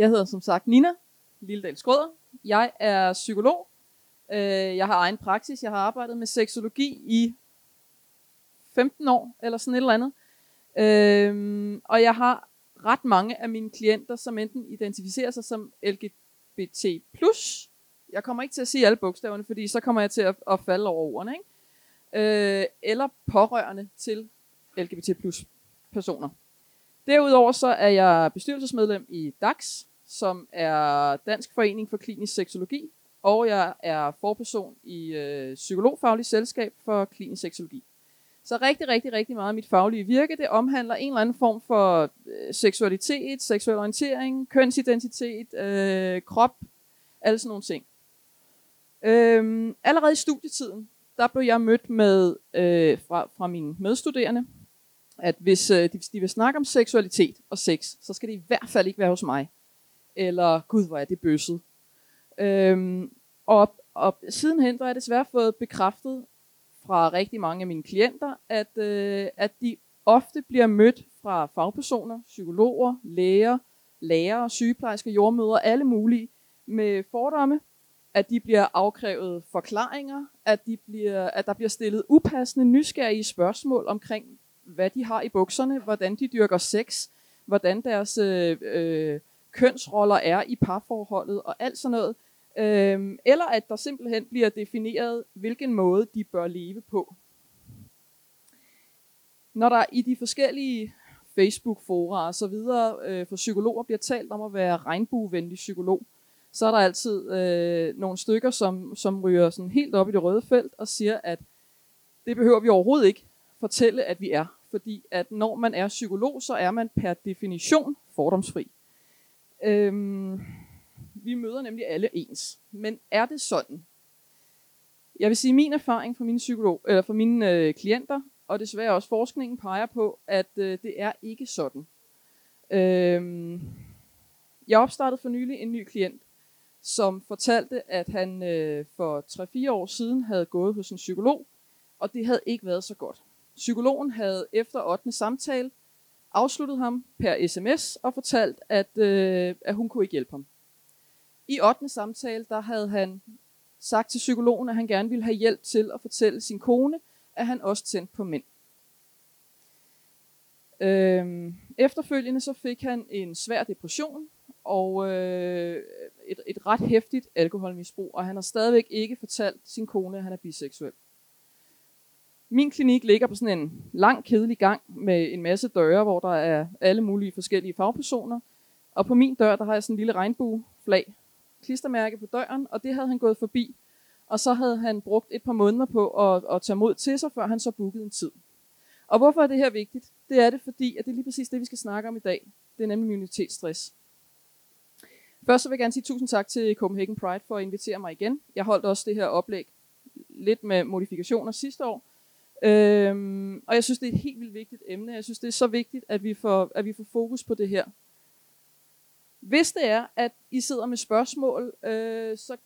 Jeg hedder som sagt Nina Lilledal Skrøder. Jeg er psykolog. Øh, jeg har egen praksis. Jeg har arbejdet med seksologi i 15 år, eller sådan et eller andet. Øh, og jeg har ret mange af mine klienter, som enten identificerer sig som LGBT+. Jeg kommer ikke til at sige alle bogstaverne, fordi så kommer jeg til at, at falde over ordene. Ikke? Øh, eller pårørende til LGBT personer. Derudover så er jeg bestyrelsesmedlem i DAX, som er Dansk Forening for Klinisk Seksologi, og jeg er forperson i øh, Psykologfaglig Selskab for Klinisk Seksologi. Så rigtig, rigtig, rigtig meget af mit faglige virke, det omhandler en eller anden form for øh, seksualitet, seksuel orientering, kønsidentitet, øh, krop, alle sådan nogle ting. Øhm, allerede i studietiden, der blev jeg mødt med øh, fra, fra mine medstuderende, at hvis øh, de, de vil snakke om seksualitet og sex, så skal det i hvert fald ikke være hos mig. Eller, gud, hvor er det bøsset. Øhm, og, og sidenhen der er jeg desværre fået bekræftet fra rigtig mange af mine klienter, at, øh, at de ofte bliver mødt fra fagpersoner, psykologer, læger, lærere, sygeplejersker, jordmøder, alle mulige med fordomme, at de bliver afkrævet forklaringer, at, de bliver, at der bliver stillet upassende nysgerrige spørgsmål omkring, hvad de har i bukserne, hvordan de dyrker sex, hvordan deres øh, øh, kønsroller er i parforholdet og alt sådan noget. Øhm, eller at der simpelthen bliver defineret, hvilken måde de bør leve på. Når der i de forskellige Facebook-fora og så videre øh, for psykologer bliver talt om at være regnbuevenlig psykolog, så er der altid øh, nogle stykker, som, som ryger sådan helt op i det røde felt og siger, at det behøver vi overhovedet ikke fortælle, at vi er. Fordi at når man er psykolog, så er man per definition fordomsfri. Øhm, vi møder nemlig alle ens. Men er det sådan? Jeg vil sige, at min erfaring fra mine, psykolog, eller fra mine øh, klienter, og desværre også forskningen peger på, at øh, det er ikke sådan. Øhm, jeg opstartede for nylig en ny klient, som fortalte, at han øh, for 3-4 år siden havde gået hos en psykolog, og det havde ikke været så godt. Psykologen havde efter 8. samtale afsluttet ham per sms og fortalt, at, øh, at hun kunne ikke hjælpe ham. I 8. samtale, der havde han sagt til psykologen, at han gerne ville have hjælp til at fortælle sin kone, at han også tændte på mænd. Øhm, efterfølgende så fik han en svær depression og øh, et, et ret hæftigt alkoholmisbrug, og han har stadigvæk ikke fortalt sin kone, at han er biseksuel. Min klinik ligger på sådan en lang, kedelig gang med en masse døre, hvor der er alle mulige forskellige fagpersoner. Og på min dør, der har jeg sådan en lille regnbueflag, klistermærke på døren, og det havde han gået forbi. Og så havde han brugt et par måneder på at, at tage mod til sig, før han så bookede en tid. Og hvorfor er det her vigtigt? Det er det, fordi at det er lige præcis det, vi skal snakke om i dag. Det er nemlig immunitetsstress. Først så vil jeg gerne sige tusind tak til Copenhagen Pride for at invitere mig igen. Jeg holdt også det her oplæg lidt med modifikationer sidste år, Øhm, og jeg synes, det er et helt vildt vigtigt emne. Jeg synes, det er så vigtigt, at vi får, at vi får fokus på det her. Hvis det er, at I sidder med spørgsmål, øh, så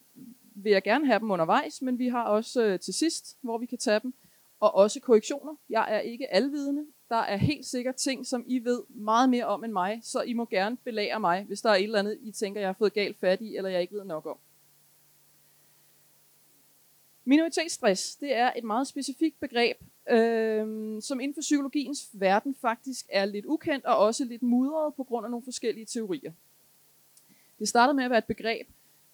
vil jeg gerne have dem undervejs, men vi har også øh, til sidst, hvor vi kan tage dem, og også korrektioner. Jeg er ikke alvidende. Der er helt sikkert ting, som I ved meget mere om end mig, så I må gerne belære mig, hvis der er et eller andet, I tænker, jeg har fået galt fat i, eller jeg ikke ved nok om. Minoritetsstress, det er et meget specifikt begreb, øh, som inden for psykologiens verden faktisk er lidt ukendt og også lidt mudret på grund af nogle forskellige teorier. Det startede med at være et begreb,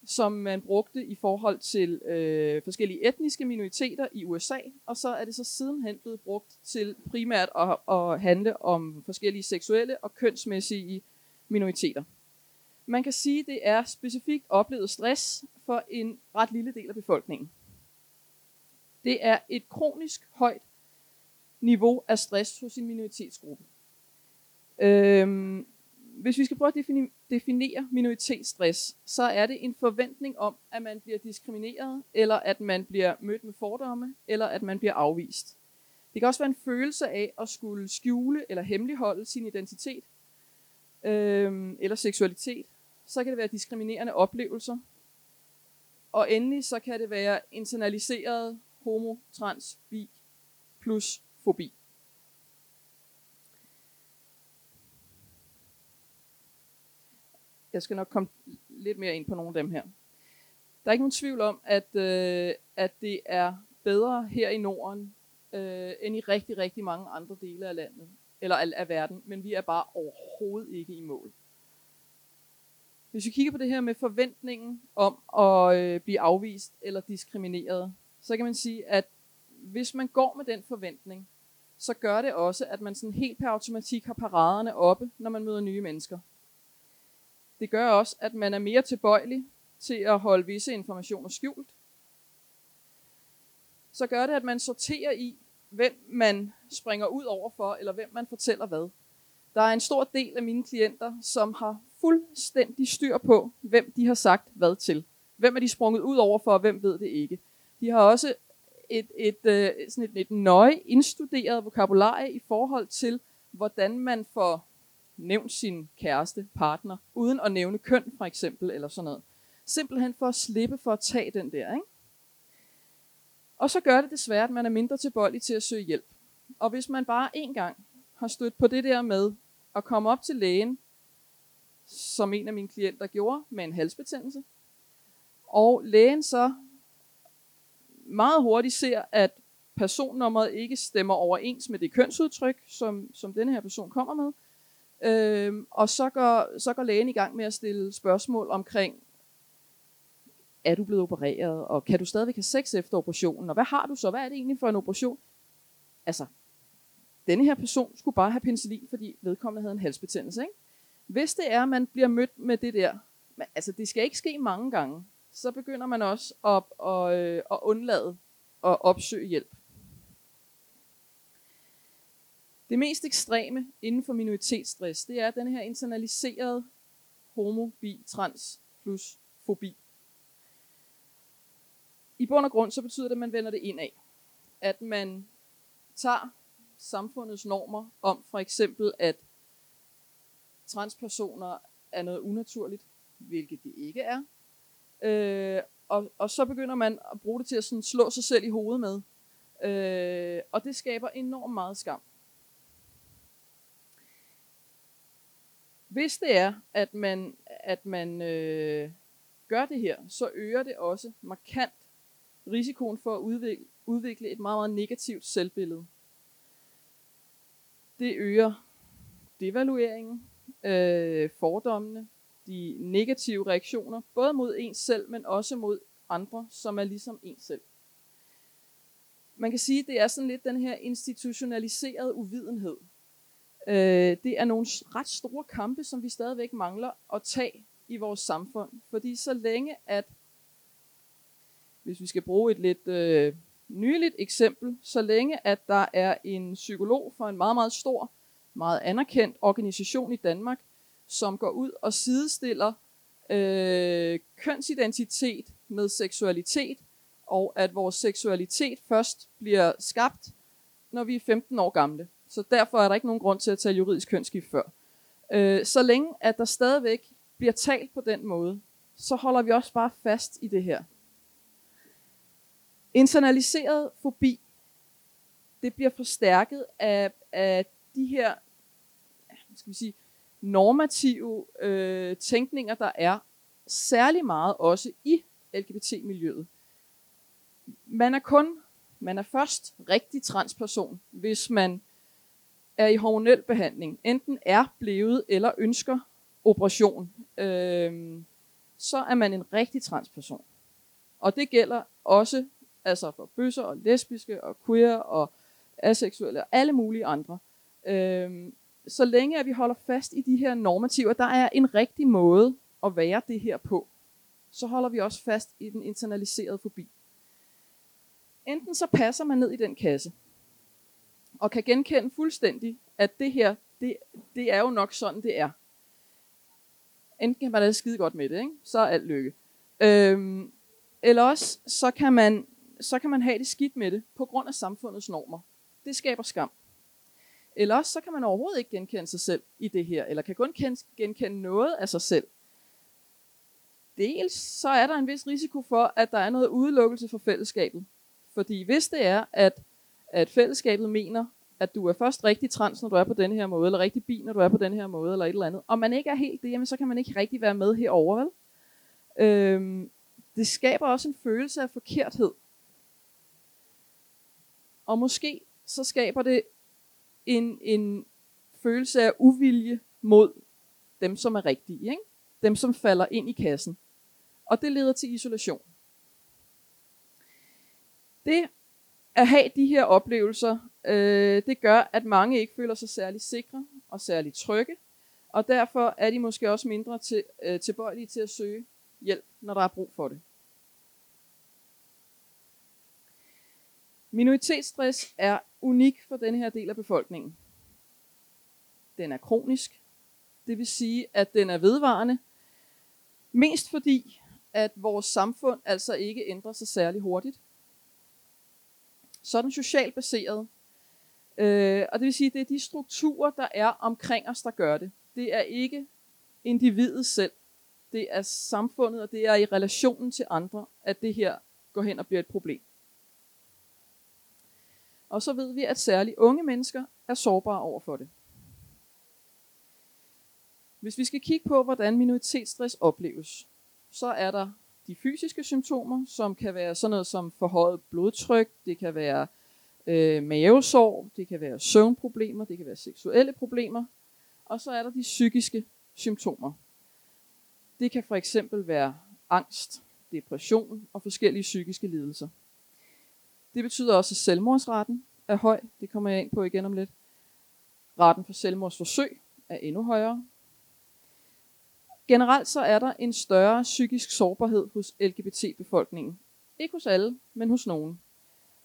som man brugte i forhold til øh, forskellige etniske minoriteter i USA, og så er det så sidenhen blevet brugt til primært at, at handle om forskellige seksuelle og kønsmæssige minoriteter. Man kan sige, at det er specifikt oplevet stress for en ret lille del af befolkningen. Det er et kronisk højt niveau af stress hos en minoritetsgruppe. Øhm, hvis vi skal prøve at definere minoritetsstress, så er det en forventning om, at man bliver diskrimineret, eller at man bliver mødt med fordomme, eller at man bliver afvist. Det kan også være en følelse af at skulle skjule eller hemmeligholde sin identitet, øhm, eller seksualitet. Så kan det være diskriminerende oplevelser. Og endelig så kan det være internaliseret homo, trans, bi plus fobi. jeg skal nok komme lidt mere ind på nogle af dem her. Der er ikke nogen tvivl om, at, øh, at det er bedre her i Norden, øh, end i rigtig, rigtig mange andre dele af landet, eller af, af verden, men vi er bare overhovedet ikke i mål. Hvis vi kigger på det her med forventningen om at øh, blive afvist eller diskrimineret, så kan man sige, at hvis man går med den forventning, så gør det også, at man sådan helt per automatik har paraderne oppe, når man møder nye mennesker. Det gør også, at man er mere tilbøjelig til at holde visse informationer skjult. Så gør det, at man sorterer i, hvem man springer ud over for, eller hvem man fortæller hvad. Der er en stor del af mine klienter, som har fuldstændig styr på, hvem de har sagt hvad til. Hvem er de sprunget ud over for, og hvem ved det ikke. De har også et, et, et, øh, sådan et, et nøje indstuderet vokabularie i forhold til, hvordan man får nævnt sin kæreste, partner, uden at nævne køn for eksempel, eller sådan noget. Simpelthen for at slippe for at tage den der. Ikke? Og så gør det desværre, at man er mindre tilbøjelig til at søge hjælp. Og hvis man bare en gang har stødt på det der med at komme op til lægen, som en af mine klienter gjorde, med en halsbetændelse, og lægen så meget hurtigt ser, at personnummeret ikke stemmer overens med det kønsudtryk, som, som denne her person kommer med, Øhm, og så går, så går lægen i gang med at stille spørgsmål omkring, er du blevet opereret, og kan du stadigvæk have sex efter operationen, og hvad har du så, hvad er det egentlig for en operation? Altså, denne her person skulle bare have penicillin, fordi vedkommende havde en halsbetændelse. Ikke? Hvis det er, at man bliver mødt med det der, altså det skal ikke ske mange gange, så begynder man også at, at, at, øh, at undlade at opsøge hjælp. Det mest ekstreme inden for minoritetsstress, det er den her internaliserede homo, bi, trans plus fobi. I bund og grund så betyder det, at man vender det ind af. At man tager samfundets normer om for eksempel, at transpersoner er noget unaturligt, hvilket det ikke er. Øh, og, og så begynder man at bruge det til at sådan slå sig selv i hovedet med. Øh, og det skaber enormt meget skam. Hvis det er, at man, at man øh, gør det her, så øger det også markant risikoen for at udvikle, udvikle et meget, meget negativt selvbillede. Det øger devalueringen, øh, fordommene, de negative reaktioner, både mod ens selv, men også mod andre, som er ligesom ens selv. Man kan sige, at det er sådan lidt den her institutionaliserede uvidenhed, Øh, det er nogle ret store kampe, som vi stadigvæk mangler at tage i vores samfund. Fordi så længe at, hvis vi skal bruge et lidt øh, nyligt eksempel, så længe at der er en psykolog for en meget, meget stor, meget anerkendt organisation i Danmark, som går ud og sidestiller øh, kønsidentitet med seksualitet, og at vores seksualitet først bliver skabt, når vi er 15 år gamle. Så derfor er der ikke nogen grund til at tage juridisk kønsskift før. Øh, så længe at der stadigvæk bliver talt på den måde, så holder vi også bare fast i det her. Internaliseret fobi, det bliver forstærket af, af de her skal vi sige, normative øh, tænkninger, der er særlig meget også i LGBT-miljøet. Man er kun, man er først rigtig transperson, hvis man er i hormonel behandling, enten er blevet eller ønsker operation, øh, så er man en rigtig transperson. Og det gælder også altså for bøsser og lesbiske og queer og aseksuelle og alle mulige andre. Øh, så længe at vi holder fast i de her normativer, der er en rigtig måde at være det her på, så holder vi også fast i den internaliserede fobi. Enten så passer man ned i den kasse, og kan genkende fuldstændig, at det her, det, det er jo nok sådan, det er. Enten kan man da skide godt med det, ikke? så er alt lykke. Øhm, eller også, så kan, man, så kan man have det skidt med det, på grund af samfundets normer. Det skaber skam. Eller også, så kan man overhovedet ikke genkende sig selv i det her, eller kan kun genkende noget af sig selv. Dels så er der en vis risiko for, at der er noget udelukkelse for fællesskabet. Fordi hvis det er, at at fællesskabet mener, at du er først rigtig trans, når du er på den her måde, eller rigtig bi, når du er på den her måde, eller et eller andet. Og man ikke er helt det, jamen, så kan man ikke rigtig være med herover, vel? Øhm, det skaber også en følelse af forkerthed. Og måske så skaber det en, en følelse af uvilje mod dem, som er rigtige. Ikke? Dem, som falder ind i kassen. Og det leder til isolation. Det at have de her oplevelser, øh, det gør, at mange ikke føler sig særlig sikre og særlig trygge, og derfor er de måske også mindre til, øh, tilbøjelige til at søge hjælp, når der er brug for det. Minoritetsstress er unik for den her del af befolkningen. Den er kronisk, det vil sige, at den er vedvarende, mest fordi, at vores samfund altså ikke ændrer sig særlig hurtigt. Så er den socialt baseret. Øh, og det vil sige, at det er de strukturer, der er omkring os, der gør det. Det er ikke individet selv. Det er samfundet, og det er i relationen til andre, at det her går hen og bliver et problem. Og så ved vi, at særligt unge mennesker er sårbare over for det. Hvis vi skal kigge på, hvordan minoritetsstress opleves, så er der de fysiske symptomer, som kan være sådan noget som forhøjet blodtryk, det kan være øh, mavesår, det kan være søvnproblemer, det kan være seksuelle problemer, og så er der de psykiske symptomer. Det kan for eksempel være angst, depression og forskellige psykiske lidelser. Det betyder også, at selvmordsraten er høj. Det kommer jeg ind på igen om lidt. Raten for selvmordsforsøg er endnu højere. Generelt så er der en større psykisk sårbarhed hos LGBT-befolkningen. Ikke hos alle, men hos nogen.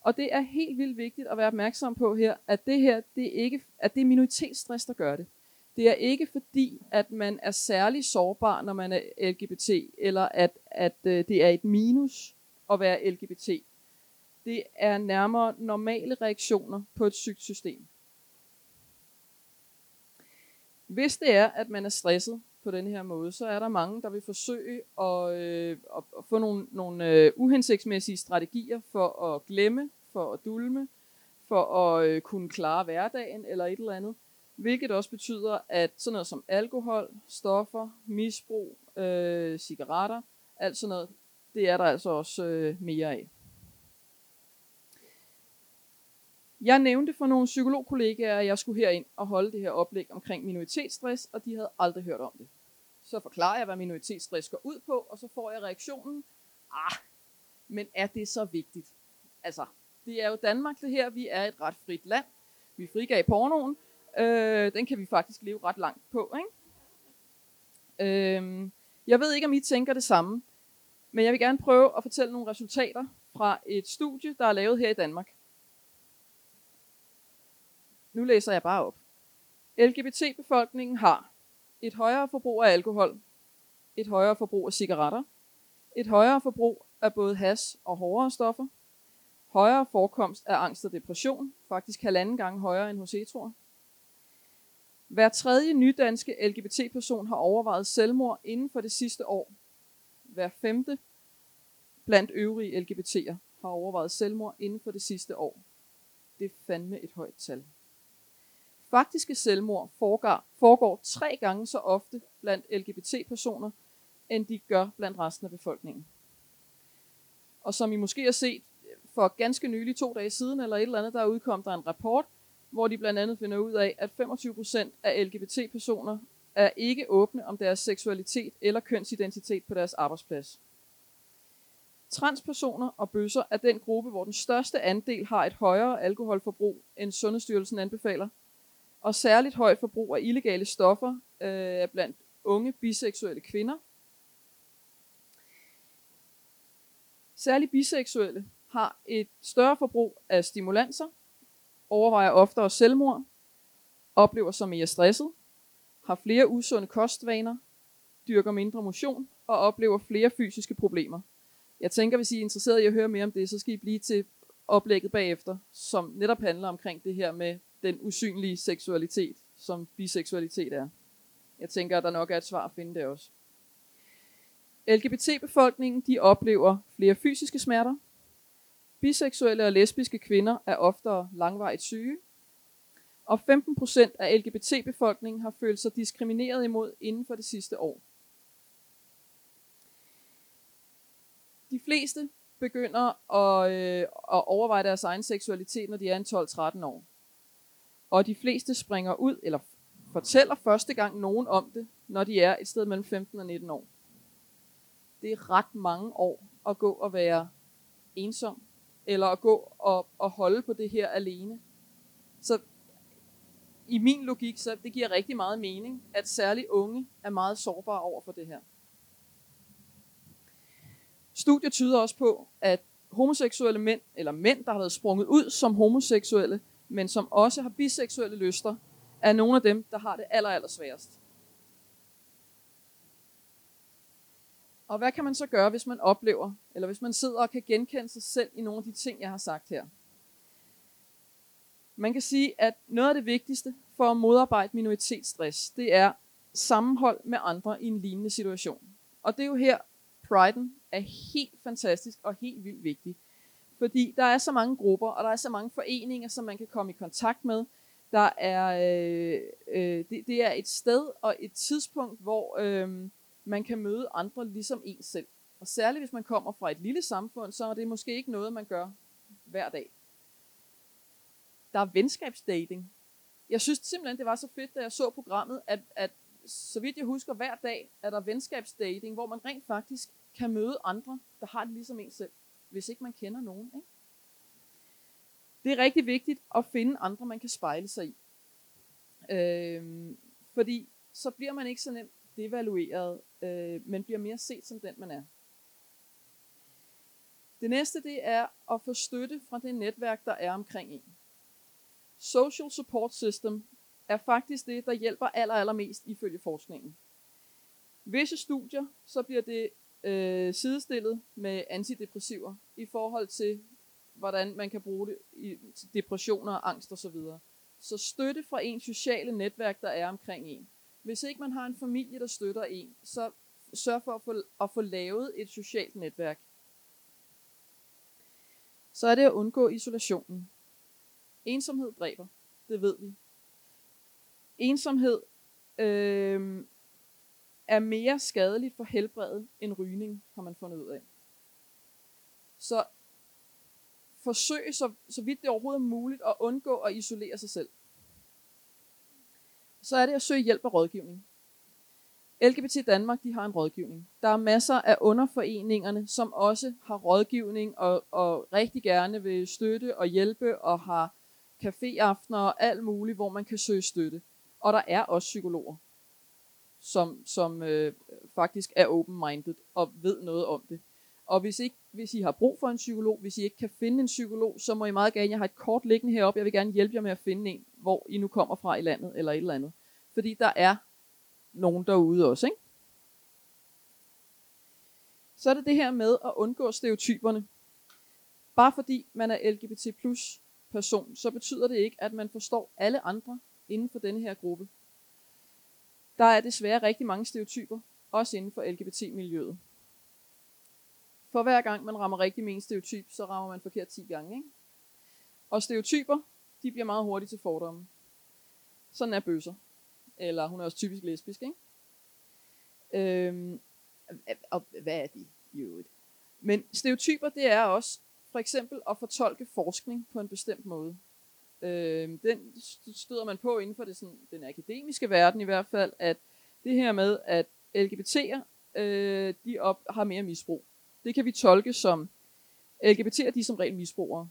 Og det er helt vildt vigtigt at være opmærksom på her, at det her, det er ikke, at det er minoritetsstress, der gør det. Det er ikke fordi, at man er særlig sårbar, når man er LGBT, eller at, at øh, det er et minus at være LGBT. Det er nærmere normale reaktioner på et sygt system. Hvis det er, at man er stresset på den her måde, så er der mange, der vil forsøge at, øh, at, få nogle, nogle øh, uhensigtsmæssige strategier for at glemme, for at dulme, for at øh, kunne klare hverdagen eller et eller andet. Hvilket også betyder, at sådan noget som alkohol, stoffer, misbrug, øh, cigaretter, alt sådan noget, det er der altså også øh, mere af. Jeg nævnte for nogle psykologkollegaer, at jeg skulle herind og holde det her oplæg omkring minoritetsstress, og de havde aldrig hørt om det. Så forklarer jeg, hvad minoritetsstress går ud på, og så får jeg reaktionen, ah, men er det så vigtigt? Altså, det er jo Danmark det her, vi er et ret frit land. Vi frigav pornoen, øh, den kan vi faktisk leve ret langt på, ikke? Øh, jeg ved ikke, om I tænker det samme, men jeg vil gerne prøve at fortælle nogle resultater fra et studie, der er lavet her i Danmark. Nu læser jeg bare op. LGBT-befolkningen har et højere forbrug af alkohol, et højere forbrug af cigaretter, et højere forbrug af både has og hårdere stoffer, højere forekomst af angst og depression, faktisk halvanden gange højere end hos heteroer. Hver tredje nydanske LGBT-person har overvejet selvmord inden for det sidste år. Hver femte blandt øvrige LGBT'er har overvejet selvmord inden for det sidste år. Det er fandme et højt tal. Faktiske selvmord foregår, foregår tre gange så ofte blandt LGBT-personer, end de gør blandt resten af befolkningen. Og som I måske har set for ganske nylig, to dage siden eller et eller andet, der udkom der en rapport, hvor de blandt andet finder ud af, at 25% af LGBT-personer er ikke åbne om deres seksualitet eller kønsidentitet på deres arbejdsplads. Transpersoner og bøsser er den gruppe, hvor den største andel har et højere alkoholforbrug, end Sundhedsstyrelsen anbefaler, og særligt højt forbrug af illegale stoffer øh, blandt unge biseksuelle kvinder. Særligt biseksuelle har et større forbrug af stimulanser, overvejer oftere selvmord, oplever sig mere stresset, har flere usunde kostvaner, dyrker mindre motion og oplever flere fysiske problemer. Jeg tænker, hvis I er interesseret i at høre mere om det, så skal I blive til oplægget bagefter, som netop handler omkring det her med den usynlige seksualitet, som biseksualitet er. Jeg tænker, at der nok er et svar at finde der også. LGBT-befolkningen de oplever flere fysiske smerter. Biseksuelle og lesbiske kvinder er oftere langvarigt syge. Og 15% af LGBT-befolkningen har følt sig diskrimineret imod inden for det sidste år. De fleste begynder at, øh, at overveje deres egen seksualitet, når de er en 12-13 år. Og de fleste springer ud, eller fortæller første gang nogen om det, når de er et sted mellem 15 og 19 år. Det er ret mange år at gå og være ensom, eller at gå og, og holde på det her alene. Så i min logik, så det giver rigtig meget mening, at særligt unge er meget sårbare over for det her. Studier tyder også på, at homoseksuelle mænd, eller mænd, der har været sprunget ud som homoseksuelle, men som også har biseksuelle lyster, er nogle af dem, der har det aller, aller sværest. Og hvad kan man så gøre, hvis man oplever, eller hvis man sidder og kan genkende sig selv i nogle af de ting, jeg har sagt her? Man kan sige, at noget af det vigtigste for at modarbejde minoritetsstress, det er sammenhold med andre i en lignende situation. Og det er jo her, priden er helt fantastisk og helt vildt vigtig. Fordi der er så mange grupper, og der er så mange foreninger, som man kan komme i kontakt med. Der er, øh, øh, det, det er et sted og et tidspunkt, hvor øh, man kan møde andre ligesom en selv. Og særligt hvis man kommer fra et lille samfund, så er det måske ikke noget, man gør hver dag. Der er venskabsdating. Jeg synes simpelthen, det var så fedt, da jeg så programmet, at, at så vidt jeg husker, hver dag er der venskabsdating, hvor man rent faktisk kan møde andre, der har det ligesom en selv, hvis ikke man kender nogen. Ikke? Det er rigtig vigtigt at finde andre, man kan spejle sig i. Øhm, fordi så bliver man ikke så nemt devalueret, øh, men bliver mere set som den, man er. Det næste, det er at få støtte fra det netværk, der er omkring en. Social Support System er faktisk det, der hjælper aller, allermest ifølge forskningen. Visse studier, så bliver det øh, sidestillet med antidepressiver i forhold til, hvordan man kan bruge det i depressioner, angst osv. Så støtte fra ens sociale netværk, der er omkring en. Hvis ikke man har en familie, der støtter en, så sørg for at få, at få lavet et socialt netværk. Så er det at undgå isolationen. Ensomhed dræber, det ved vi. Ensomhed øh, er mere skadeligt for helbredet end rygning, har man fundet ud af. Så forsøg så, så vidt det overhovedet er muligt at undgå at isolere sig selv. Så er det at søge hjælp og rådgivning. LGBT Danmark de har en rådgivning. Der er masser af underforeningerne, som også har rådgivning og, og rigtig gerne vil støtte og hjælpe og har caféaftener og alt muligt, hvor man kan søge støtte. Og der er også psykologer, som, som øh, faktisk er open-minded og ved noget om det. Og hvis, ikke, hvis I har brug for en psykolog, hvis I ikke kan finde en psykolog, så må I meget gerne, jeg har et kort liggende heroppe, jeg vil gerne hjælpe jer med at finde en, hvor I nu kommer fra i landet eller et eller andet. Fordi der er nogen derude også, ikke? Så er det det her med at undgå stereotyperne. Bare fordi man er LGBT plus person, så betyder det ikke, at man forstår alle andre inden for denne her gruppe. Der er desværre rigtig mange stereotyper, også inden for LGBT-miljøet. For hver gang man rammer rigtig med en stereotyp, så rammer man forkert 10 gange. Ikke? Og stereotyper, de bliver meget hurtigt til fordomme. Sådan er bøsser. Eller hun er også typisk lesbisk, ikke? Øhm, og hvad er de i Men stereotyper, det er også for eksempel at fortolke forskning på en bestemt måde. Øh, den støder man på inden for det, sådan, den akademiske verden i hvert fald, at det her med, at LGBT'er, øh, de op, har mere misbrug. Det kan vi tolke som, LGBT'er, de er som regel misbrugere.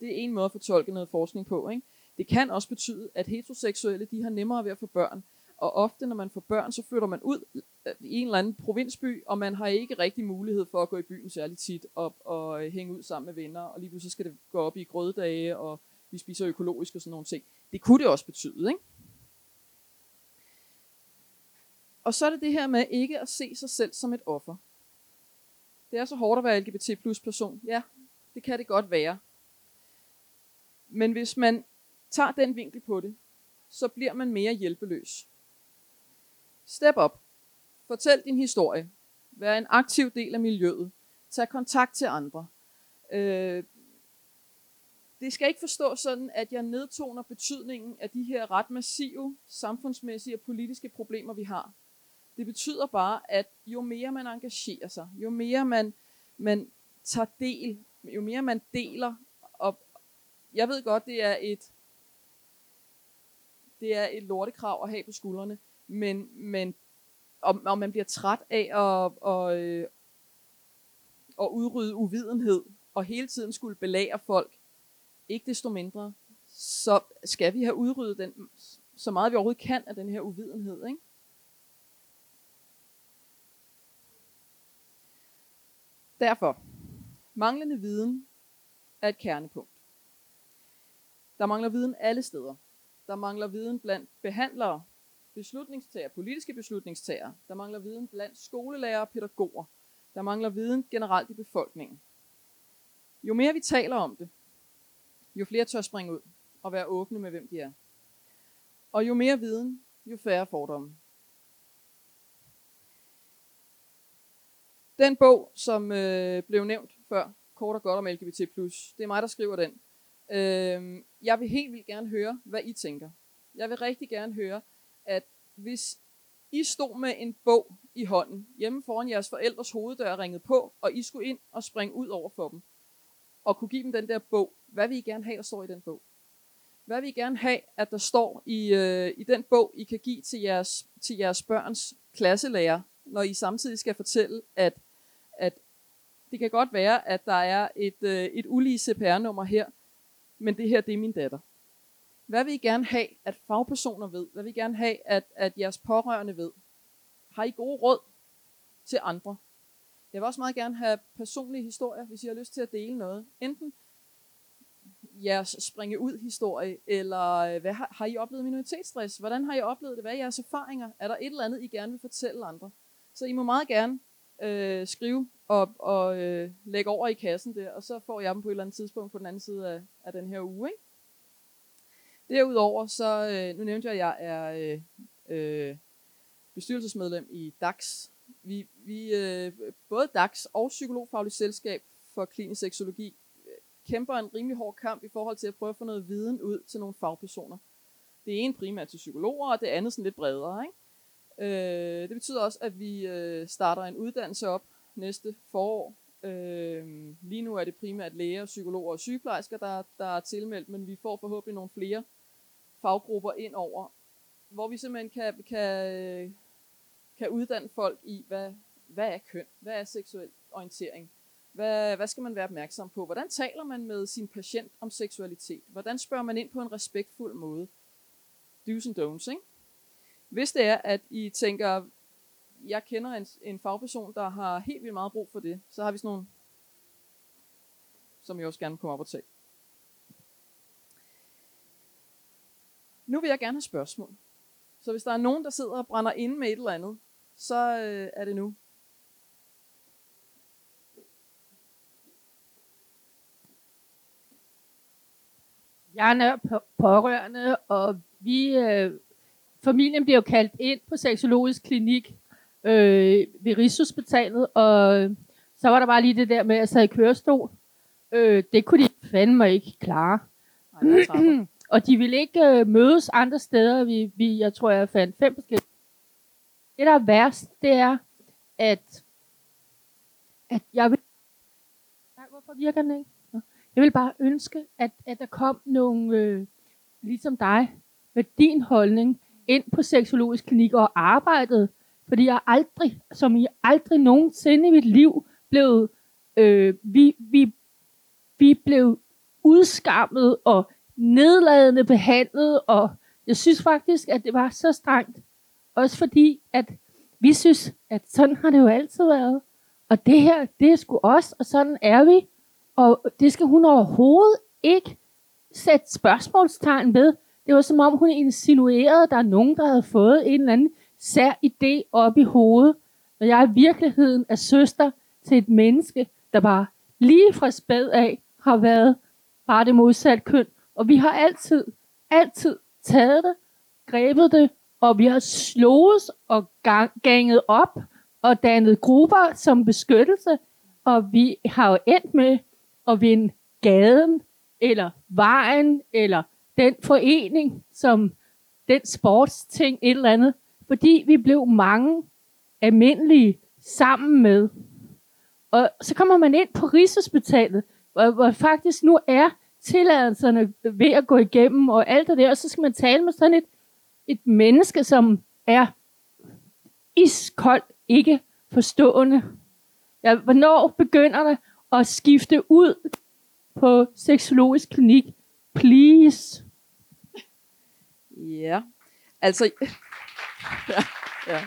Det er en måde at fortolke noget forskning på. Ikke? Det kan også betyde, at heteroseksuelle, de har nemmere ved at få børn. Og ofte, når man får børn, så flytter man ud øh, i en eller anden provinsby, og man har ikke rigtig mulighed for at gå i byen særlig tit og, og øh, hænge ud sammen med venner, og lige pludselig skal det gå op i grøddage og vi spiser økologisk og sådan nogle ting. Det kunne det også betyde, ikke? Og så er det det her med ikke at se sig selv som et offer. Det er så hårdt at være LGBT plus person. Ja, det kan det godt være. Men hvis man tager den vinkel på det, så bliver man mere hjælpeløs. Step up. Fortæl din historie. Vær en aktiv del af miljøet. Tag kontakt til andre. Øh, det skal ikke forstås sådan, at jeg nedtoner betydningen af de her ret massive samfundsmæssige og politiske problemer, vi har. Det betyder bare, at jo mere man engagerer sig, jo mere man, man tager del, jo mere man deler, og jeg ved godt, det er et det er et lortekrav at have på skuldrene, men, men om, og man bliver træt af at, og, øh, at udrydde uvidenhed, og hele tiden skulle belære folk, ikke desto mindre, så skal vi have udryddet den, så meget vi overhovedet kan af den her uvidenhed. Ikke? Derfor, manglende viden er et kernepunkt. Der mangler viden alle steder. Der mangler viden blandt behandlere, beslutningstager, politiske beslutningstager. Der mangler viden blandt skolelærer og pædagoger. Der mangler viden generelt i befolkningen. Jo mere vi taler om det, jo flere tør springe ud og være åbne med, hvem de er. Og jo mere viden, jo færre fordomme. Den bog, som øh, blev nævnt før, kort og godt om LGBT+, det er mig, der skriver den. Øh, jeg vil helt vildt gerne høre, hvad I tænker. Jeg vil rigtig gerne høre, at hvis I stod med en bog i hånden, hjemme foran jeres forældres hoveddør ringet på, og I skulle ind og springe ud over for dem, og kunne give dem den der bog, hvad vil I gerne have, der står i den bog? Hvad vil I gerne have, at der står i, øh, i den bog, I kan give til jeres, til jeres børns klasselærer, når I samtidig skal fortælle, at, at det kan godt være, at der er et, øh, et ulige CPR-nummer her, men det her, det er min datter. Hvad vil I gerne have, at fagpersoner ved? Hvad vil I gerne have, at, at jeres pårørende ved? Har I gode råd til andre? Jeg vil også meget gerne have personlige historier, hvis I har lyst til at dele noget. Enten jeres springe ud historie, eller øh, hvad har, har I oplevet minoritetsstress? Hvordan har I oplevet det? Hvad er jeres erfaringer? Er der et eller andet, I gerne vil fortælle andre? Så I må meget gerne øh, skrive og, og øh, lægge over i kassen der, og så får jeg dem på et eller andet tidspunkt på den anden side af, af den her uge. Ikke? Derudover, så øh, nu nævnte jeg, at jeg er øh, øh, bestyrelsesmedlem i DAX. Vi, vi øh, både DAX og Psykologfaglig Selskab for Klinisk Seksologi øh, kæmper en rimelig hård kamp i forhold til at prøve at få noget viden ud til nogle fagpersoner. Det ene primært til psykologer, og det andet sådan lidt bredere. Ikke? Øh, det betyder også, at vi øh, starter en uddannelse op næste forår. Øh, lige nu er det primært læger, psykologer og sygeplejersker, der, der er tilmeldt, men vi får forhåbentlig nogle flere faggrupper ind over, hvor vi simpelthen kan, kan, øh, kan uddanne folk i, hvad, hvad er køn, hvad er seksuel orientering, hvad, hvad skal man være opmærksom på, hvordan taler man med sin patient om seksualitet, hvordan spørger man ind på en respektfuld måde, do's and don'ts, ikke? Hvis det er, at I tænker, jeg kender en, en fagperson, der har helt vildt meget brug for det, så har vi sådan nogle, som jeg også gerne kommer op og tage. Nu vil jeg gerne have spørgsmål. Så hvis der er nogen, der sidder og brænder inde med et eller andet, så øh, er det nu. Jeg er pårørende, og vi, øh, familien bliver kaldt ind på seksologisk klinik øh, ved Rigshospitalet, og så var der bare lige det der med at sidde i kørestol. Øh, det kunne de fandme ikke klare. Nej, Og de ville ikke øh, mødes andre steder. Vi, vi, jeg tror, jeg fandt fem forskellige. Det, der er værst, det er, at, at jeg vil... Nej, hvorfor virker den ikke? Jeg vil bare ønske, at, at der kom nogle, øh, ligesom dig, med din holdning, ind på seksologisk klinik og arbejdet. Fordi jeg aldrig, som I aldrig nogensinde i mit liv, blev, øh, vi, vi, vi blev udskammet og nedladende behandlet, og jeg synes faktisk, at det var så strengt. Også fordi, at vi synes, at sådan har det jo altid været. Og det her, det er sgu os, og sådan er vi. Og det skal hun overhovedet ikke sætte spørgsmålstegn ved. Det var som om, hun insinuerede, at der er nogen, der havde fået en eller anden sær idé op i hovedet. Når jeg i virkeligheden er søster til et menneske, der bare lige fra spæd af har været bare det modsatte køn. Og vi har altid, altid taget det, grebet det, og vi har slået og gang, ganget op og dannet grupper som beskyttelse. Og vi har jo endt med at vinde gaden eller vejen, eller den forening, som den sportsting, et eller andet. Fordi vi blev mange almindelige sammen med. Og så kommer man ind på Rigshospitalet, hvor, hvor faktisk nu er tilladelserne ved at gå igennem, og alt det der, og så skal man tale med sådan et, et menneske, som er iskold, ikke forstående. Ja, hvornår begynder det at skifte ud på seksologisk klinik? Please. Ja, altså... ja, ja.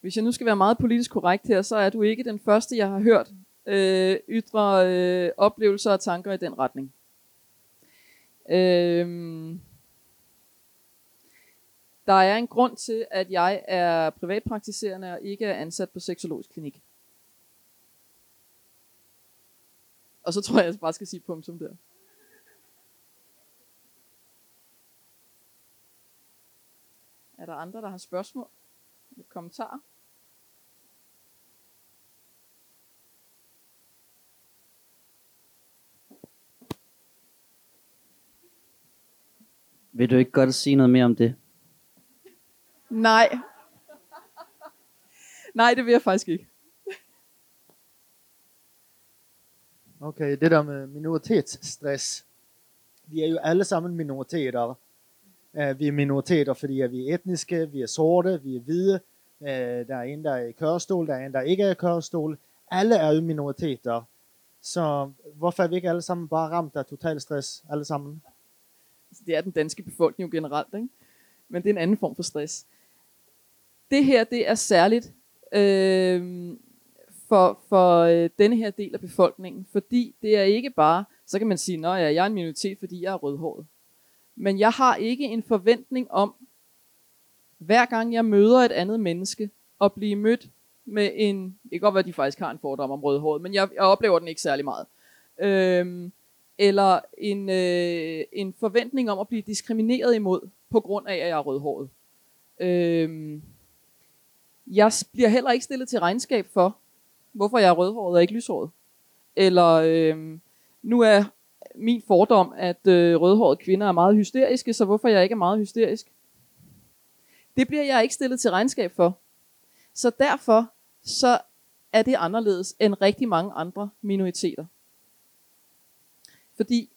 Hvis jeg nu skal være meget politisk korrekt her, så er du ikke den første, jeg har hørt øh, ytre øh, oplevelser og tanker i den retning. Øhm, der er en grund til, at jeg er privatpraktiserende og ikke er ansat på seksologisk klinik. Og så tror jeg, jeg bare skal sige punktum der. Er der andre, der har spørgsmål? Eller kommentarer? Vil du ikke godt sige noget mere om det? Nej. Nej, det vil jeg faktisk ikke. Okay, det der med minoritetsstress. Vi er jo alle sammen minoriteter. Eh, Vi er minoriteter, fordi vi er etniske, vi er sorte, vi er hvide. Eh, Der er en, der er i kørestol, der er en, der ikke er i kørestol. Alle er jo minoriteter. Så hvorfor er vi ikke alle sammen bare ramt af total stress, alle sammen? Det er den danske befolkning jo generelt, ikke? men det er en anden form for stress. Det her, det er særligt øh, for, for øh, denne her del af befolkningen, fordi det er ikke bare, så kan man sige, at ja, jeg er en minoritet, fordi jeg er rødhåret. Men jeg har ikke en forventning om, hver gang jeg møder et andet menneske, at blive mødt med en, det kan godt være, at de faktisk har en fordom om rødhåret, men jeg, jeg oplever den ikke særlig meget. Øhm, eller en, øh, en forventning om at blive diskrimineret imod, på grund af, at jeg er rødhåret. Øhm, jeg bliver heller ikke stillet til regnskab for, hvorfor jeg er rødhåret og ikke lyshåret. Eller øhm, nu er min fordom, at øh, rødhårede kvinder er meget hysteriske, så hvorfor jeg ikke er meget hysterisk? Det bliver jeg ikke stillet til regnskab for. Så derfor så er det anderledes end rigtig mange andre minoriteter. Fordi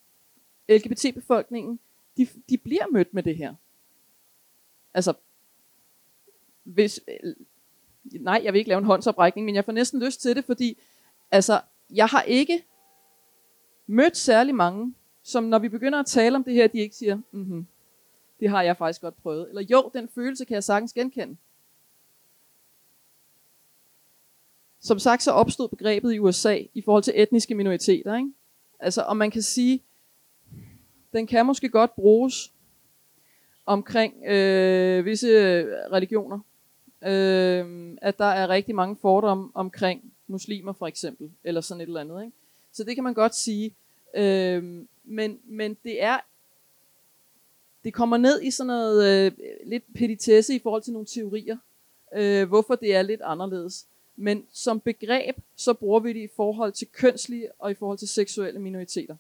LGBT-befolkningen, de, de bliver mødt med det her. Altså, hvis, nej, jeg vil ikke lave en håndsoprækning, men jeg får næsten lyst til det, fordi altså, jeg har ikke mødt særlig mange, som når vi begynder at tale om det her, de ikke siger, mhm, det har jeg faktisk godt prøvet. Eller jo, den følelse kan jeg sagtens genkende. Som sagt, så opstod begrebet i USA i forhold til etniske minoriteter. Ikke? Altså, og man kan sige, den kan måske godt bruges omkring øh, visse religioner. Øh, at der er rigtig mange fordomme omkring muslimer for eksempel, eller sådan et eller andet. Ikke? Så det kan man godt sige. Øh, men, men det er det kommer ned i sådan noget øh, lidt petitesse i forhold til nogle teorier, øh, hvorfor det er lidt anderledes. Men som begreb, så bruger vi det i forhold til kønslige og i forhold til seksuelle minoriteter.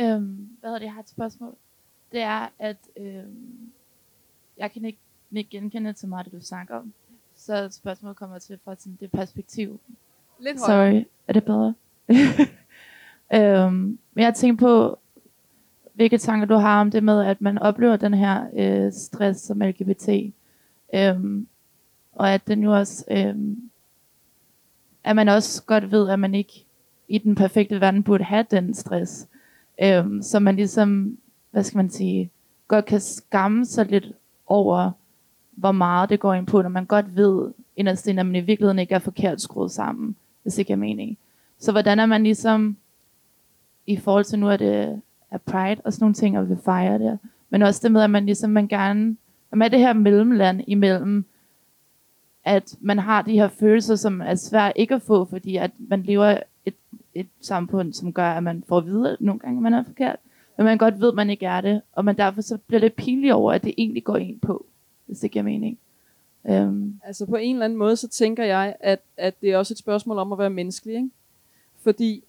Øhm, hvad hedder det, jeg har et spørgsmål. Det er, at øhm, jeg kan ikke, ikke genkende til meget, det du snakker om. Så spørgsmålet kommer til fra sådan det perspektiv. Lidt højere. Sorry, er det bedre? øhm, men jeg tænker på, hvilke tanker du har om det med, at man oplever den her øh, stress som LGBT. Øhm, og at den jo også, øhm, at man også godt ved, at man ikke i den perfekte verden burde have den stress. Øhm, så man ligesom, hvad skal man sige, godt kan skamme sig lidt over, hvor meget det går ind på, når man godt ved inderst inde, at man i virkeligheden ikke er forkert skruet sammen, hvis ikke er mening. Så hvordan er man ligesom, i forhold til nu er det af Pride og sådan nogle ting, og vil fejre det, men også det med, at man ligesom, man gerne, at man er det her mellemland imellem, at man har de her følelser, som er svært ikke at få, fordi at man lever et, et samfund, som gør, at man får at vide, at nogle gange man er forkert, men man godt ved, at man ikke er det, og man derfor så bliver lidt pinlig over, at det egentlig går ind på, hvis det giver mening. Um. Altså på en eller anden måde, så tænker jeg, at, at det er også et spørgsmål om at være menneskelig. Ikke? Fordi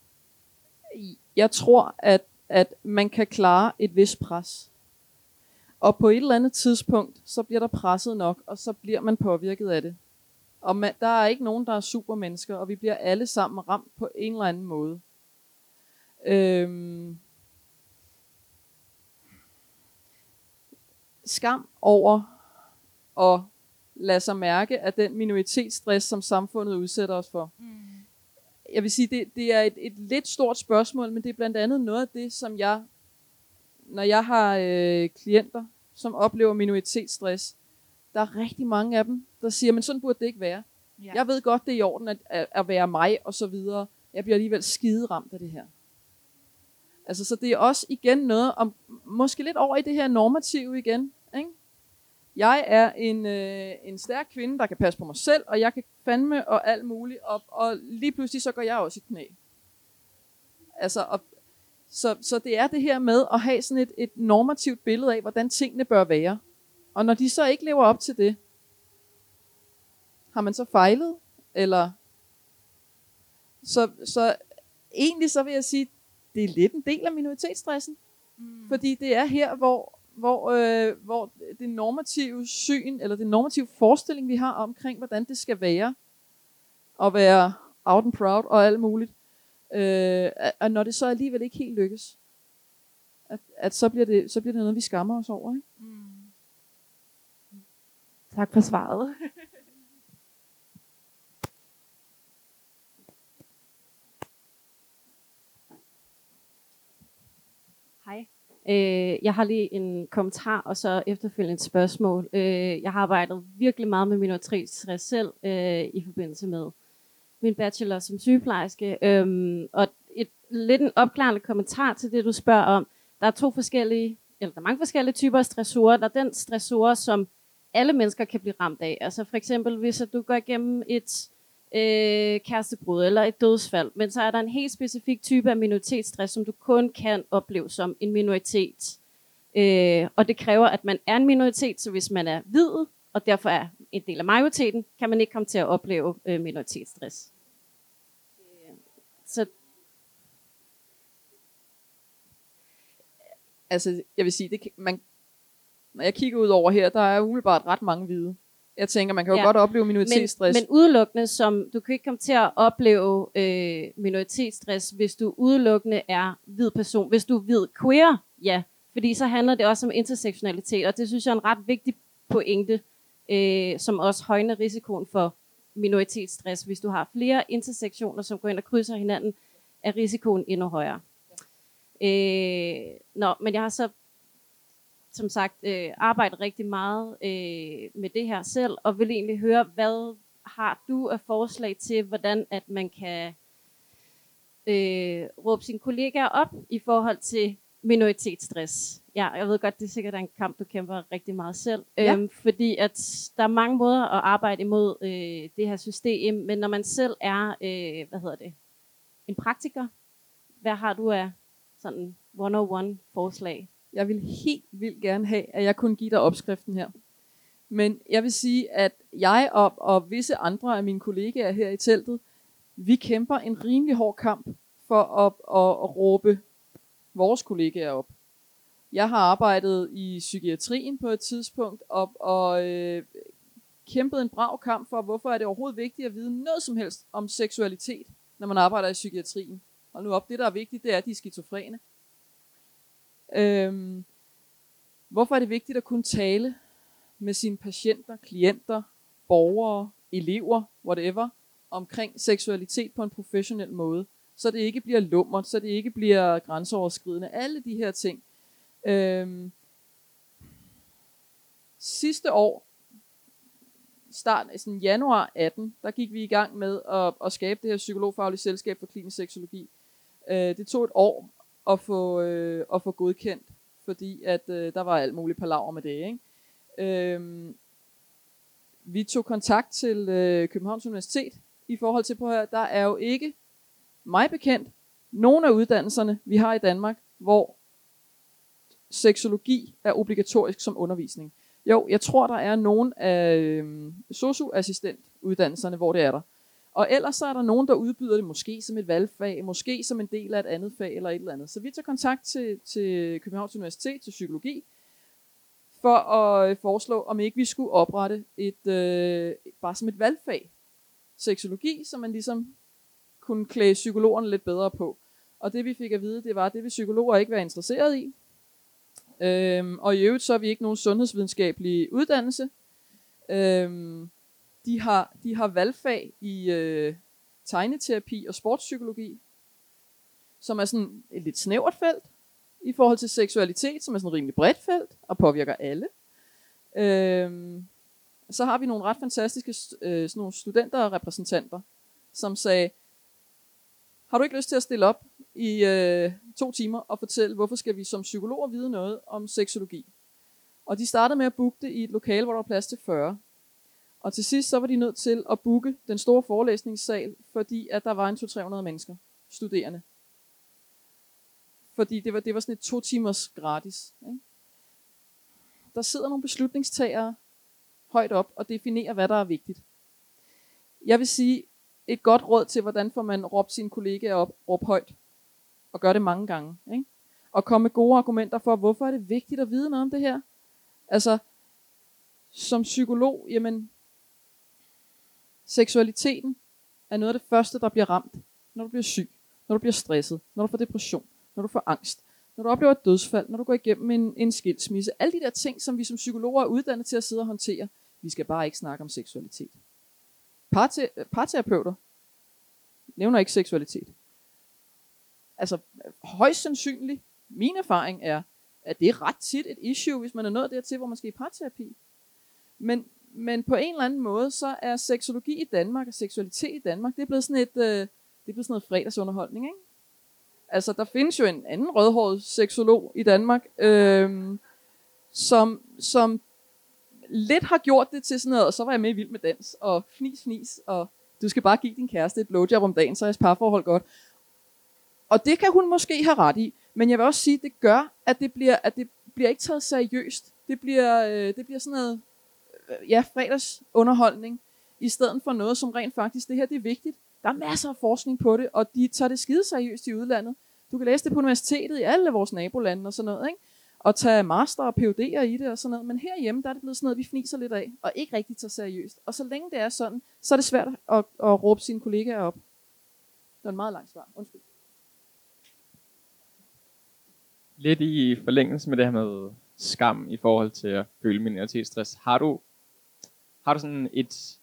jeg tror, at, at man kan klare et vis pres. Og på et eller andet tidspunkt, så bliver der presset nok, og så bliver man påvirket af det. Og man, der er ikke nogen, der er supermennesker, og vi bliver alle sammen ramt på en eller anden måde. Øhm, skam over at lade sig mærke af den minoritetsstress, som samfundet udsætter os for. Mm. Jeg vil sige, det, det er et, et lidt stort spørgsmål, men det er blandt andet noget af det, som jeg, når jeg har øh, klienter, som oplever minoritetsstress, der er rigtig mange af dem, der siger, men sådan burde det ikke være. Ja. Jeg ved godt, det er i orden at, at, at være mig, og så videre. Jeg bliver alligevel skide ramt af det her. Altså, så det er også igen noget om, måske lidt over i det her normative igen. Jeg er en, øh, en stærk kvinde, der kan passe på mig selv, og jeg kan fandme og alt muligt, og, og lige pludselig så går jeg også i knæ. Altså, og, så, så det er det her med at have sådan et, et normativt billede af, hvordan tingene bør være. Og når de så ikke lever op til det, har man så fejlet? Eller så, så egentlig så vil jeg sige, det er lidt en del af minoritetsstressen. Mm. Fordi det er her, hvor, hvor, øh, hvor det normative syn, eller det normative forestilling, vi har omkring, hvordan det skal være, at være out and proud og alt muligt, øh, og når det så alligevel ikke helt lykkes, at, at så, bliver det, så bliver det noget, vi skammer os over. Ikke? Mm. tak for svaret. Øh, jeg har lige en kommentar, og så efterfølgende et spørgsmål. Øh, jeg har arbejdet virkelig meget med minoritetsstress selv øh, i forbindelse med min bachelor som sygeplejerske. Øh, og et lidt en opklarende kommentar til det, du spørger om. Der er to forskellige, eller der er mange forskellige typer af stressorer. Der er den stressor, som alle mennesker kan blive ramt af. Altså for eksempel, hvis at du går igennem et øh, kærestebrud eller et dødsfald, men så er der en helt specifik type af minoritetsstress, som du kun kan opleve som en minoritet. Øh, og det kræver, at man er en minoritet, så hvis man er hvid, og derfor er en del af majoriteten, kan man ikke komme til at opleve øh, minoritetsstress. Øh, så Altså, jeg vil sige, det kan, man, når jeg kigger ud over her, der er umiddelbart ret mange hvide. Jeg tænker, man kan jo ja. godt opleve minoritetsstress. Men, men udelukkende som, du kan ikke komme til at opleve øh, minoritetsstress, hvis du udelukkende er hvid person. Hvis du er hvid queer, ja. Fordi så handler det også om intersektionalitet, og det synes jeg er en ret vigtig pointe, øh, som også højner risikoen for minoritetsstress. Hvis du har flere intersektioner, som går ind og krydser hinanden, er risikoen endnu højere. Øh, nå, men jeg har så som sagt øh, arbejdet rigtig meget øh, med det her selv, og vil egentlig høre, hvad har du af forslag til, hvordan at man kan øh, råbe sine kollegaer op i forhold til minoritetsstress. Ja, jeg ved godt, det er sikkert en kamp, du kæmper rigtig meget selv. Ja. Øhm, fordi at der er mange måder at arbejde imod øh, det her system, men når man selv er, øh, hvad hedder det, en praktiker, hvad har du af sådan 101 forslag? Jeg vil helt vildt gerne have, at jeg kunne give dig opskriften her. Men jeg vil sige, at jeg og, og visse andre af mine kollegaer her i teltet, vi kæmper en rimelig hård kamp for at, at, at råbe vores kollegaer op. Jeg har arbejdet i psykiatrien på et tidspunkt og, og øh, kæmpet en brav kamp for, hvorfor er det overhovedet vigtigt at vide noget som helst om seksualitet, når man arbejder i psykiatrien. Og nu op, det der er vigtigt, det er, at de er skizofrene. Øhm, hvorfor er det vigtigt at kunne tale med sine patienter, klienter, borgere, elever, whatever, omkring seksualitet på en professionel måde, så det ikke bliver lummert, så det ikke bliver grænseoverskridende, alle de her ting. Øhm, sidste år, start sådan januar 18, der gik vi i gang med at, at skabe det her psykologfaglige selskab for klinisk seksologi. Øh, det tog et år at få, øh, at få godkendt, fordi at øh, der var alt muligt palaver med det. Ikke? Øhm, vi tog kontakt til øh, Københavns Universitet i forhold til, på her, der er jo ikke mig bekendt nogen af uddannelserne, vi har i Danmark, hvor seksologi er obligatorisk som undervisning. Jo, jeg tror, der er nogen af øh, socioassistentuddannelserne, hvor det er der. Og ellers så er der nogen, der udbyder det måske som et valgfag, måske som en del af et andet fag eller et eller andet. Så vi tager kontakt til, til Københavns Universitet, til psykologi, for at øh, foreslå, om ikke vi skulle oprette et, øh, bare som et valgfag, seksologi, så man ligesom kunne klæde psykologerne lidt bedre på. Og det vi fik at vide, det var, at det vil psykologer ikke være interesseret i. Øhm, og i øvrigt så er vi ikke nogen sundhedsvidenskabelig uddannelse. Øhm, de, har, de har valgfag i øh, tegneterapi og sportspsykologi, som er sådan et lidt snævert felt i forhold til seksualitet, som er sådan et rimelig bredt felt og påvirker alle. Øhm, så har vi nogle ret fantastiske øh, sådan nogle studenter og repræsentanter, som sagde, har du ikke lyst til at stille op i øh, to timer og fortælle, hvorfor skal vi som psykologer vide noget om seksologi? Og de startede med at booke det i et lokale, hvor der var plads til 40. Og til sidst så var de nødt til at booke den store forelæsningssal, fordi at der var en 200-300 mennesker, studerende. Fordi det var, det var sådan et to timers gratis. Ikke? Der sidder nogle beslutningstagere højt op og definerer, hvad der er vigtigt. Jeg vil sige, et godt råd til, hvordan får man råbt sine kollegaer op, råb højt. Og gør det mange gange. Ikke? Og komme med gode argumenter for, hvorfor er det vigtigt at vide noget om det her. Altså, som psykolog, jamen, seksualiteten er noget af det første, der bliver ramt, når du bliver syg, når du bliver stresset, når du får depression, når du får angst, når du oplever et dødsfald, når du går igennem en, en skilsmisse. Alle de der ting, som vi som psykologer er uddannet til at sidde og håndtere. Vi skal bare ikke snakke om seksualitet. Parte, parterapeuter nævner ikke seksualitet. Altså, højst sandsynligt, min erfaring er, at det er ret tit et issue, hvis man er nået dertil, hvor man skal i parterapi. Men, men på en eller anden måde, så er seksologi i Danmark og seksualitet i Danmark, det er blevet sådan, et, øh, det er blevet sådan noget fredagsunderholdning, ikke? Altså, der findes jo en anden rødhåret seksolog i Danmark, øh, som, som lidt har gjort det til sådan noget, og så var jeg med i Vild med Dans, og fnis, fnis, og du skal bare give din kæreste et blowjob om dagen, så er jeres parforhold godt. Og det kan hun måske have ret i, men jeg vil også sige, at det gør, at det bliver, at det bliver ikke taget seriøst. Det bliver, øh, det bliver sådan noget, Øh, ja, fredagsunderholdning, i stedet for noget, som rent faktisk, det her det er vigtigt. Der er masser af forskning på det, og de tager det skide seriøst i udlandet. Du kan læse det på universitetet i alle vores nabolande og sådan noget, ikke? og tage master og PUD'er i det og sådan noget. Men herhjemme, der er det blevet sådan noget, vi fniser lidt af, og ikke rigtig tager seriøst. Og så længe det er sådan, så er det svært at, at råbe sine kollegaer op. Det var en meget lang svar. Undskyld. Lidt i forlængelse med det her med skam i forhold til at føle minoritetsstress. Har du, har du sådan et,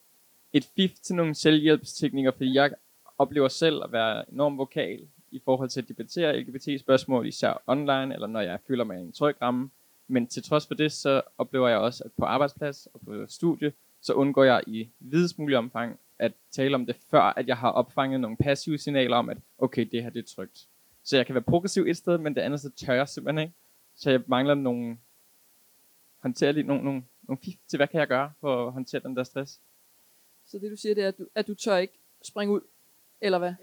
et fif til nogle selvhjælpsteknikker? Fordi jeg oplever selv at være enormt vokal i forhold til at debattere LGBT-spørgsmål, især online, eller når jeg føler mig i en tryg ramme. Men til trods for det, så oplever jeg også, at på arbejdsplads og på studie, så undgår jeg i videst mulig omfang at tale om det, før at jeg har opfanget nogle passive signaler om, at okay, det her det er trygt. Så jeg kan være progressiv et sted, men det andet så tør jeg simpelthen ikke. Så jeg mangler nogle håndterlige, nogle, nogle, nogle fif til, hvad kan jeg gøre for at håndtere den der stress. Så det du siger, det er, at du, at du tør ikke springe ud, eller hvad?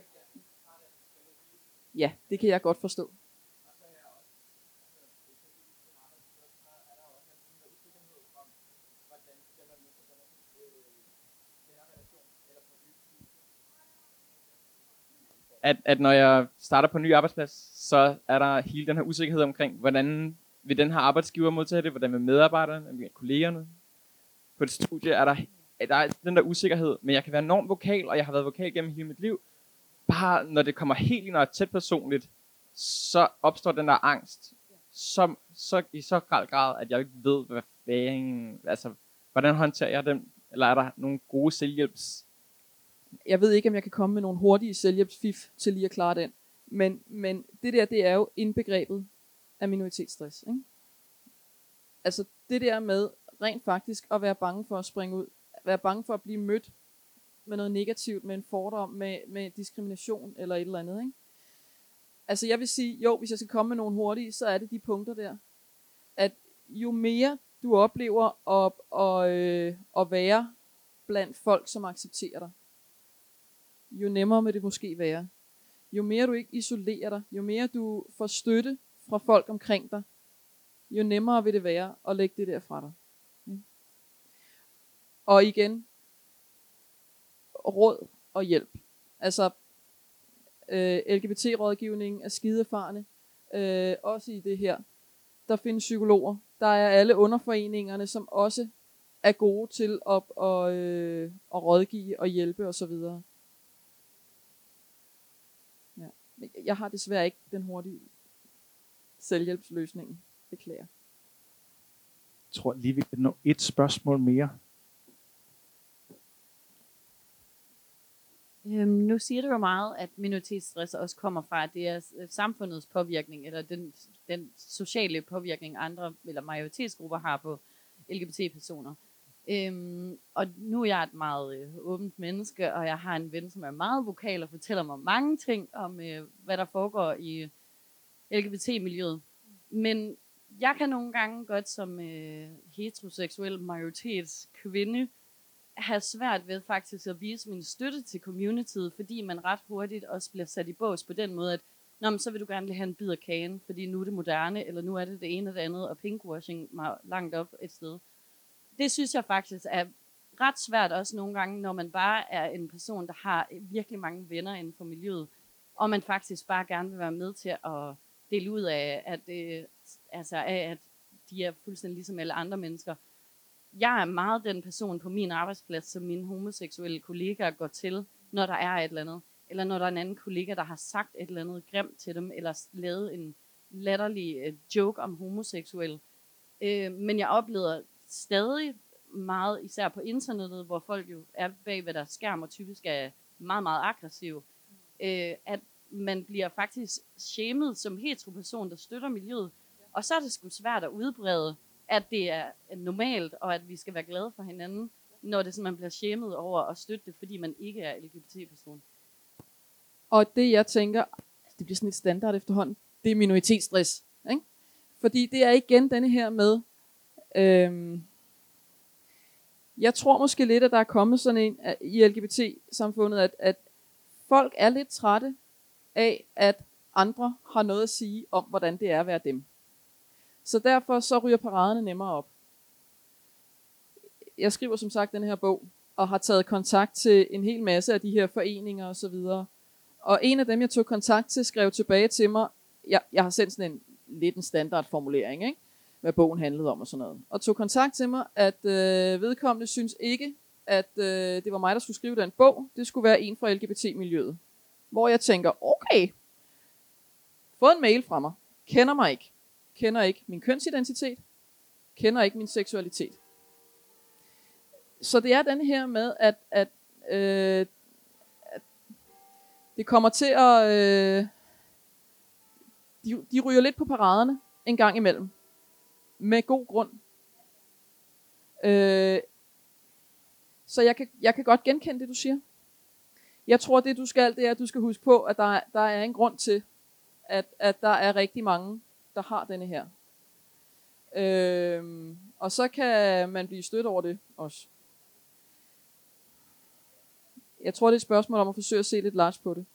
Ja, det kan jeg godt forstå. At, at når jeg starter på en ny arbejdsplads, så er der hele den her usikkerhed omkring, hvordan vil den her arbejdsgiver modtage det, hvordan vil medarbejderne, hvordan vil kollegerne. På et studie er der, der er den der usikkerhed, men jeg kan være enormt vokal, og jeg har været vokal gennem hele mit liv, bare når det kommer helt ind og er tæt personligt, så opstår den der angst, så, så, i så grad grad, at jeg ikke ved, hvad fanden, altså, hvordan håndterer jeg dem, eller er der nogle gode selvhjælps? Jeg ved ikke, om jeg kan komme med nogle hurtige selvhjælpsfif til lige at klare den, men, men det der, det er jo indbegrebet af minoritetsstress. Ikke? Altså det der med rent faktisk at være bange for at springe ud, være bange for at blive mødt med noget negativt, med en fordom, med, med diskrimination eller et eller andet. Ikke? Altså jeg vil sige, jo, hvis jeg skal komme med nogle hurtige, så er det de punkter der. At jo mere du oplever at, at, øh, at være blandt folk, som accepterer dig, jo nemmere vil det måske være. Jo mere du ikke isolerer dig, jo mere du får støtte fra folk omkring dig, jo nemmere vil det være at lægge det der fra dig. Og igen, råd og hjælp. Altså, øh, LGBT-rådgivningen er skideerfarne, øh, også i det her. Der findes psykologer. Der er alle underforeningerne, som også er gode til at, at, øh, at rådgive og hjælpe osv. Ja. Jeg har desværre ikke den hurtige selvhjælpsløsning. Beklager. Jeg tror lige, vi kan nå et spørgsmål mere. Øhm, nu siger du jo meget, at minoritetsstress også kommer fra, at det er øh, samfundets påvirkning, eller den, den sociale påvirkning, andre eller majoritetsgrupper har på LGBT-personer. Øhm, og nu er jeg et meget øh, åbent menneske, og jeg har en ven, som er meget vokal og fortæller mig mange ting om, øh, hvad der foregår i LGBT-miljøet. Men jeg kan nogle gange godt som øh, heteroseksuel majoritetskvinde have svært ved faktisk at vise min støtte til communityet, fordi man ret hurtigt også bliver sat i bås på den måde, at Nå, men så vil du gerne lige have en bid af kagen, fordi nu er det moderne, eller nu er det det ene og det andet, og pinkwashing mig langt op et sted. Det synes jeg faktisk er ret svært også nogle gange, når man bare er en person, der har virkelig mange venner inden for miljøet, og man faktisk bare gerne vil være med til at dele ud af, at, øh, altså af, at de er fuldstændig ligesom alle andre mennesker. Jeg er meget den person på min arbejdsplads, som mine homoseksuelle kollegaer går til, når der er et eller andet. Eller når der er en anden kollega, der har sagt et eller andet grimt til dem, eller lavet en latterlig øh, joke om homoseksuel. Øh, men jeg oplever stadig meget, især på internettet, hvor folk jo er bag ved deres skærm og typisk er meget, meget aggressive, øh, at man bliver faktisk shamed som heteroperson, der støtter miljøet. Og så er det sgu svært at udbrede, at det er normalt, og at vi skal være glade for hinanden, når det sådan, man bliver shamed over at støtte det, fordi man ikke er LGBT-person. Og det jeg tænker, altså, det bliver sådan et standard efterhånden, det er minoritetsstress. Ikke? Fordi det er igen denne her med, øhm, jeg tror måske lidt, at der er kommet sådan en øh, i LGBT-samfundet, at, at folk er lidt trætte af, at andre har noget at sige om, hvordan det er at være dem. Så derfor så ryger paraderne nemmere op. Jeg skriver som sagt den her bog, og har taget kontakt til en hel masse af de her foreninger osv. Og en af dem, jeg tog kontakt til, skrev tilbage til mig, jeg, jeg har sendt sådan en lidt en standardformulering, ikke? hvad bogen handlede om og sådan noget. Og tog kontakt til mig, at øh, vedkommende synes ikke, at øh, det var mig, der skulle skrive den bog. Det skulle være en fra LGBT-miljøet. Hvor jeg tænker, okay, fået en mail fra mig, kender mig ikke, kender ikke min kønsidentitet, kender ikke min seksualitet. Så det er den her med, at, at, øh, at det kommer til at... Øh, de, de ryger lidt på paraderne en gang imellem. Med god grund. Øh, så jeg kan, jeg kan godt genkende det, du siger. Jeg tror, det du skal, det er, at du skal huske på, at der, der er en grund til, at, at der er rigtig mange, der har denne her. Øhm, og så kan man blive stødt over det også. Jeg tror, det er et spørgsmål om at forsøge at se lidt large på det.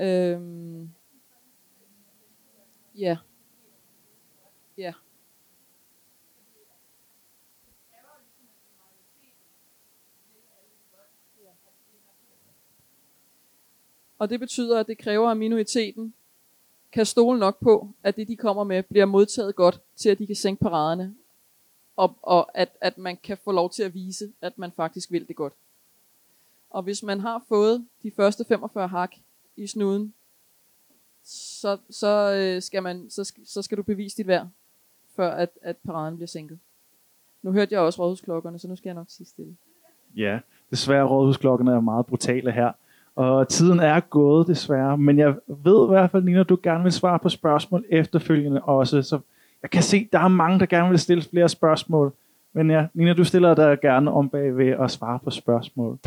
Øhm, ja. Ja. Og det betyder, at det kræver, at minoriteten kan stole nok på, at det, de kommer med, bliver modtaget godt, til at de kan sænke paraderne, og, og at, at man kan få lov til at vise, at man faktisk vil det godt. Og hvis man har fået de første 45 hak i snuden, så, så, øh, skal, man, så, så skal du bevise dit værd, før at, at paraden bliver sænket. Nu hørte jeg også rådhusklokkerne, så nu skal jeg nok sige stille. Ja, desværre rådhusklokkerne er meget brutale her. Og tiden er gået desværre, men jeg ved i hvert fald, Nina, du gerne vil svare på spørgsmål efterfølgende også. Så jeg kan se, der er mange, der gerne vil stille flere spørgsmål. Men ja, Nina, du stiller dig gerne om bagved og svare på spørgsmål.